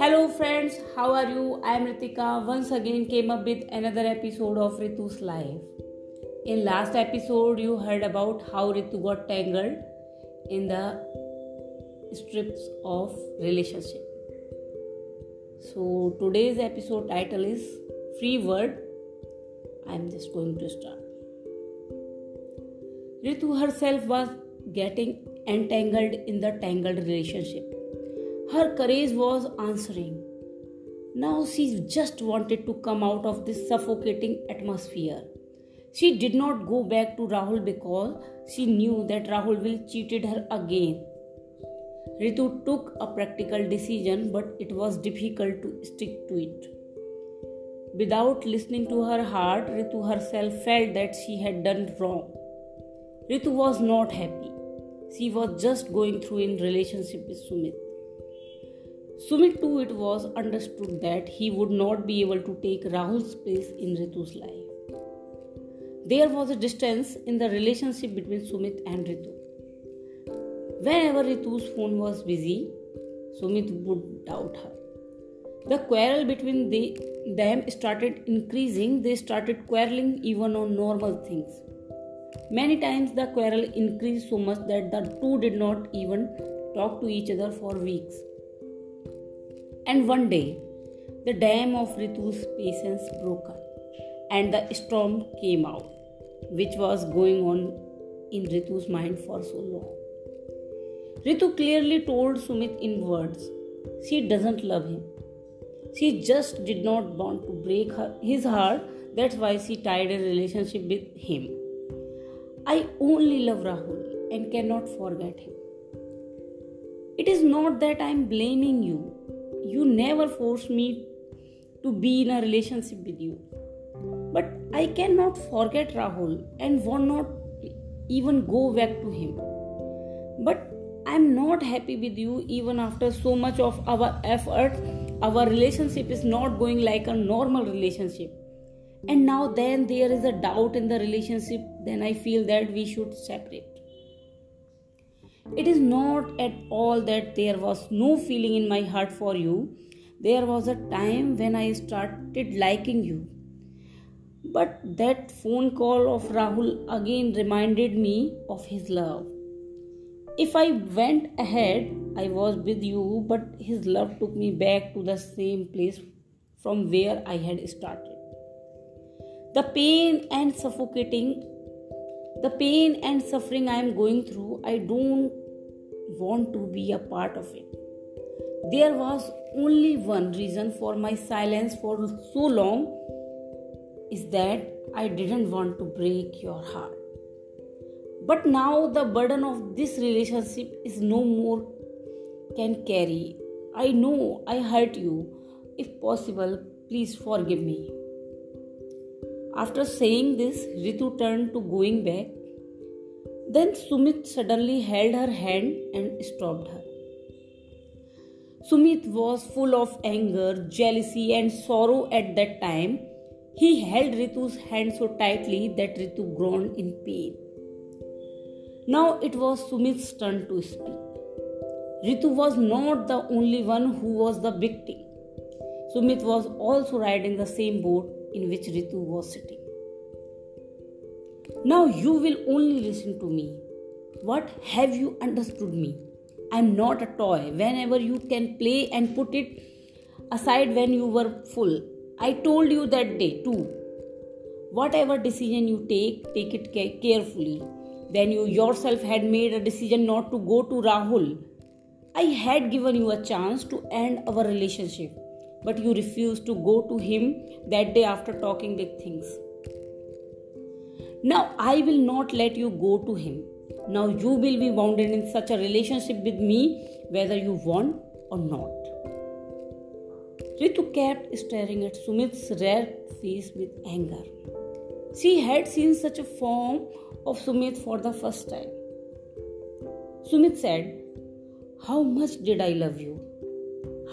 Hello friends, how are you? I am Ritika. Once again came up with another episode of Ritu's life. In last episode you heard about how Ritu got tangled in the strips of relationship. So today's episode title is Free Bird. I am just going to start. Ritu herself was getting entangled in the tangled relationship. Her courage was answering. Now she just wanted to come out of this suffocating atmosphere. She did not go back to Rahul because she knew that Rahul will cheated her again. Ritu took a practical decision, but it was difficult to stick to it. Without listening to her heart, Ritu herself felt that she had done wrong. Ritu was not happy. She was just going through in relationship with Sumit. Sumit too it was understood that he would not be able to take Rahul's place in Ritu's life. There was a distance in the relationship between Sumit and Ritu. Whenever Ritu's phone was busy, Sumit would doubt her. The quarrel between the, them started increasing. They started quarreling even on normal things. Many times the quarrel increased so much that the two did not even talk to each other for weeks. And one day, the dam of Ritu's patience broke up and the storm came out, which was going on in Ritu's mind for so long. Ritu clearly told Sumit in words she doesn't love him. She just did not want to break her, his heart, that's why she tied a relationship with him. I only love Rahul and cannot forget him. It is not that I am blaming you. You never forced me to be in a relationship with you. But I cannot forget Rahul and want not even go back to him. But I'm not happy with you even after so much of our effort. Our relationship is not going like a normal relationship. And now, then there is a doubt in the relationship, then I feel that we should separate. It is not at all that there was no feeling in my heart for you. There was a time when I started liking you. But that phone call of Rahul again reminded me of his love. If I went ahead, I was with you, but his love took me back to the same place from where I had started. The pain and suffocating, the pain and suffering I am going through, I don't want to be a part of it. There was only one reason for my silence for so long is that I didn't want to break your heart. But now the burden of this relationship is no more can carry. I know I hurt you. If possible, please forgive me. After saying this, Ritu turned to going back. Then Sumit suddenly held her hand and stopped her. Sumit was full of anger, jealousy, and sorrow at that time. He held Ritu's hand so tightly that Ritu groaned in pain. Now it was Sumit's turn to speak. Ritu was not the only one who was the victim. Sumit was also riding the same boat in which Ritu was sitting. Now you will only listen to me. What have you understood me? I am not a toy. Whenever you can play and put it aside when you were full. I told you that day too. Whatever decision you take, take it carefully. When you yourself had made a decision not to go to Rahul, I had given you a chance to end our relationship but you refused to go to him that day after talking big things. Now I will not let you go to him. Now you will be bounded in such a relationship with me whether you want or not. Ritu kept staring at Sumit's rare face with anger. She had seen such a form of Sumit for the first time. Sumit said, How much did I love you?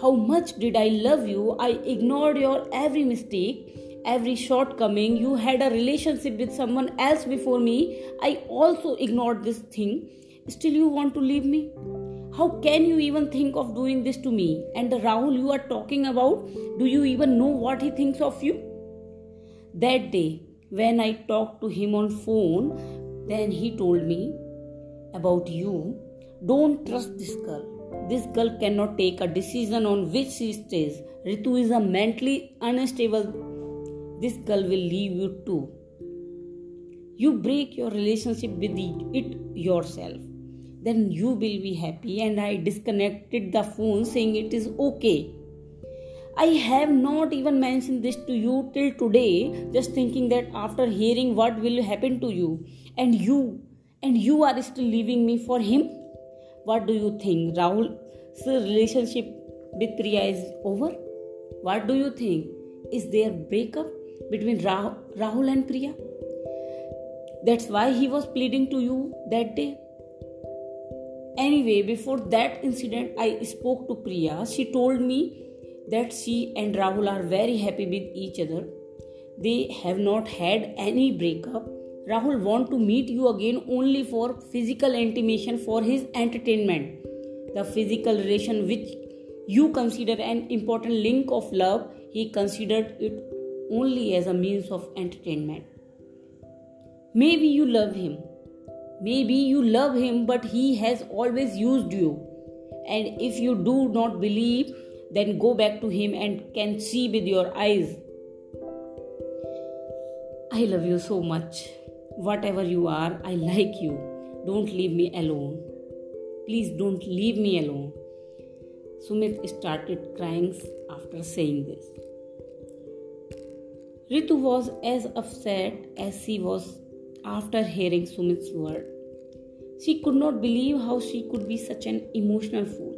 How much did I love you? I ignored your every mistake, every shortcoming. You had a relationship with someone else before me. I also ignored this thing. Still, you want to leave me? How can you even think of doing this to me? And the Rahul you are talking about, do you even know what he thinks of you? That day, when I talked to him on phone, then he told me about you. Don't trust this girl. This girl cannot take a decision on which she stays. Ritu is a mentally unstable. This girl will leave you too. You break your relationship with it yourself. Then you will be happy. And I disconnected the phone saying it is okay. I have not even mentioned this to you till today, just thinking that after hearing what will happen to you, and you, and you are still leaving me for him. What do you think? Rahul's relationship with Priya is over? What do you think? Is there breakup between Rahul and Priya? That's why he was pleading to you that day. Anyway, before that incident, I spoke to Priya. She told me that she and Rahul are very happy with each other. They have not had any breakup. Rahul want to meet you again only for physical intimation for his entertainment. The physical relation which you consider an important link of love, he considered it only as a means of entertainment. Maybe you love him. Maybe you love him, but he has always used you. And if you do not believe then go back to him and can see with your eyes i love you so much whatever you are i like you don't leave me alone please don't leave me alone sumit started crying after saying this ritu was as upset as she was after hearing sumit's word she could not believe how she could be such an emotional fool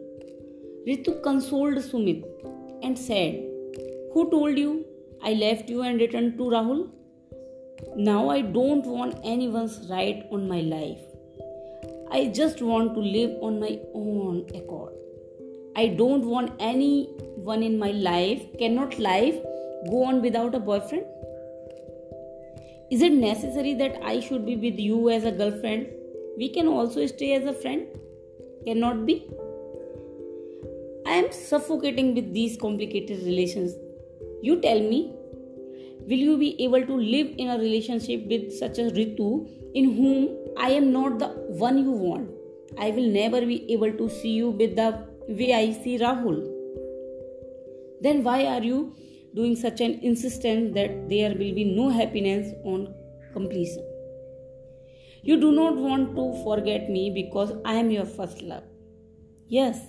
Ritu consoled Sumit and said, Who told you I left you and returned to Rahul? Now I don't want anyone's right on my life. I just want to live on my own accord. I don't want anyone in my life. Cannot life go on without a boyfriend? Is it necessary that I should be with you as a girlfriend? We can also stay as a friend. Cannot be? I am suffocating with these complicated relations. You tell me, will you be able to live in a relationship with such a Ritu in whom I am not the one you want? I will never be able to see you with the way I see Rahul. Then why are you doing such an insistence that there will be no happiness on completion? You do not want to forget me because I am your first love. Yes,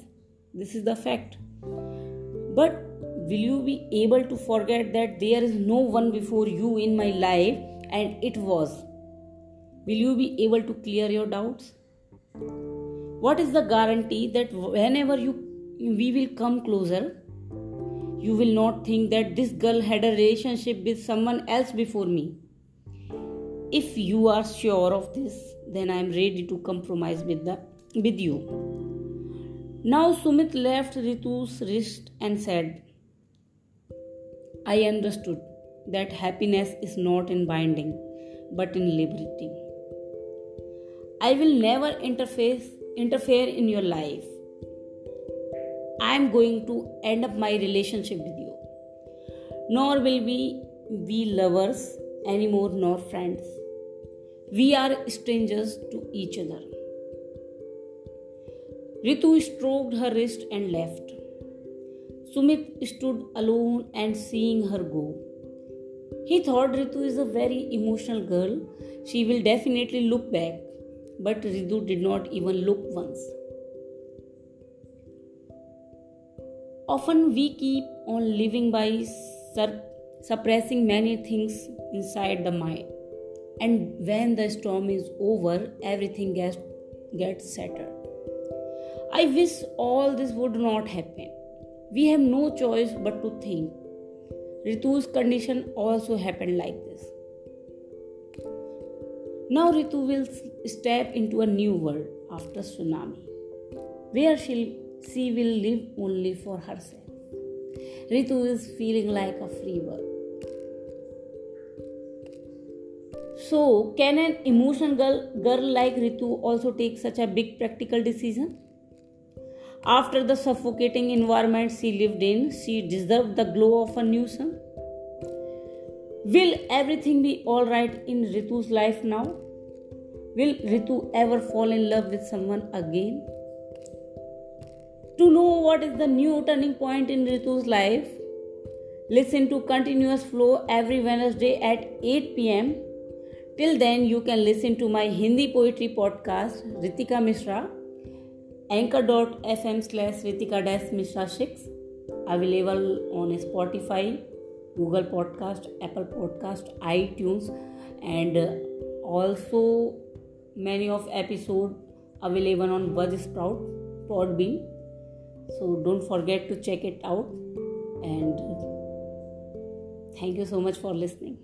this is the fact. But will you be able to forget that there is no one before you in my life and it was? Will you be able to clear your doubts? What is the guarantee that whenever you we will come closer, you will not think that this girl had a relationship with someone else before me? If you are sure of this, then I am ready to compromise with the with you. Now Sumit left Ritu's wrist and said, I understood that happiness is not in binding but in liberty. I will never interface, interfere in your life. I am going to end up my relationship with you. Nor will we be lovers anymore nor friends. We are strangers to each other. Ritu stroked her wrist and left. Sumit stood alone and seeing her go. He thought Ritu is a very emotional girl. She will definitely look back. But Ritu did not even look once. Often we keep on living by suppressing many things inside the mind. And when the storm is over, everything gets, gets settled. I wish all this would not happen. We have no choice but to think. Ritu's condition also happened like this. Now Ritu will step into a new world after tsunami, where she, she will live only for herself. Ritu is feeling like a free bird. So, can an emotional girl, girl like Ritu also take such a big practical decision? After the suffocating environment she lived in, she deserved the glow of a new sun. Will everything be alright in Ritu's life now? Will Ritu ever fall in love with someone again? To know what is the new turning point in Ritu's life, listen to Continuous Flow every Wednesday at 8 pm. Till then, you can listen to my Hindi poetry podcast, Ritika Mishra anchor.fm slash ritika mishra 6 available on spotify google podcast apple podcast itunes and uh, also many of episode available on buzzsprout podbean so don't forget to check it out and thank you so much for listening